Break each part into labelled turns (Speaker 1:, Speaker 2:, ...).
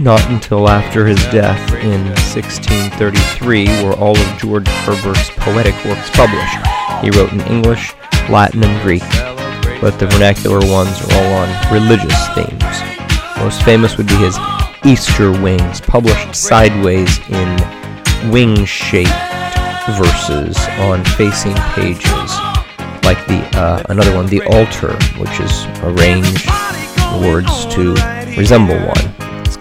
Speaker 1: Not until after his death in 1633 were all of George Herbert's poetic works published. He wrote in English, Latin, and Greek, but the vernacular ones are all on religious themes. Most famous would be his Easter Wings, published sideways in wing-shaped verses on facing pages, like the uh, another one, the altar, which is arranged words to resemble one.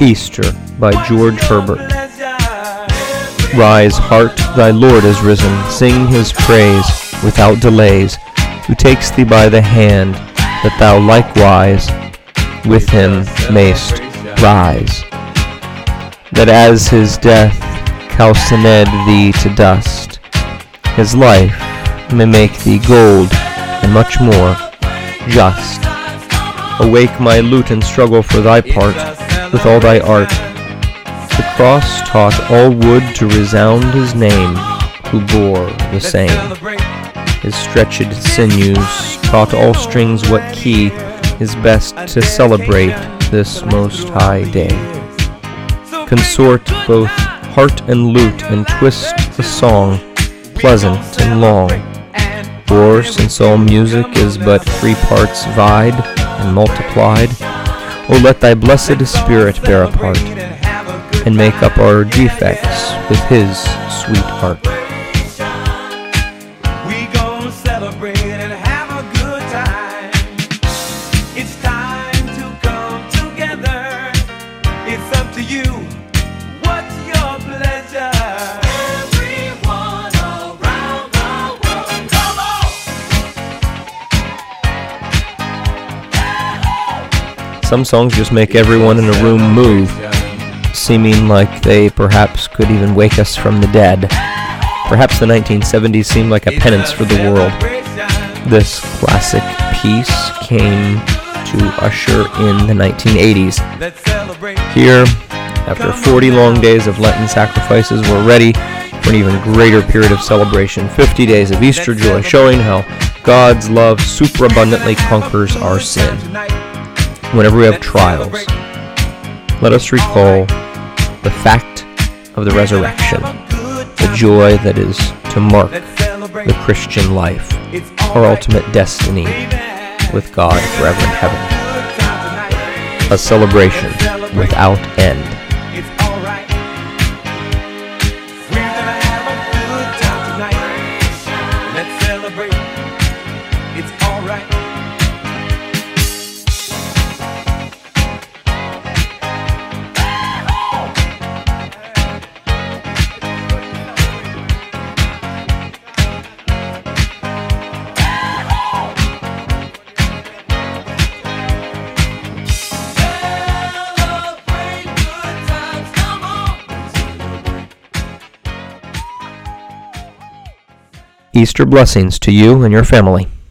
Speaker 1: Easter by George Herbert. Rise, heart, thy Lord is risen. Sing his praise without delays, who takes thee by the hand, that thou likewise with him mayst rise. That as his death calcined thee to dust, his life may make thee gold and much more just. Awake my lute and struggle for thy part with all thy art. The cross taught all wood to resound his name, who bore the same. His stretched sinews taught all strings what key is best to celebrate this most high day. Consort both heart and lute and twist the song pleasant and long. For since all music is but three parts vied and multiplied, O let thy blessed Spirit bear a part, and make up our defects with his sweet heart. Some songs just make everyone in a room move, seeming like they perhaps could even wake us from the dead. Perhaps the 1970s seemed like a penance for the world. This classic piece came to usher in the 1980s. Here, after 40 long days of Lenten sacrifices, we're ready for an even greater period of celebration 50 days of Easter joy, showing how God's love superabundantly conquers our sin whenever we have trials, let us recall the fact of the resurrection, the joy that is to mark the Christian life, our ultimate destiny with God forever in heaven. A celebration without end. Easter blessings to you and your family.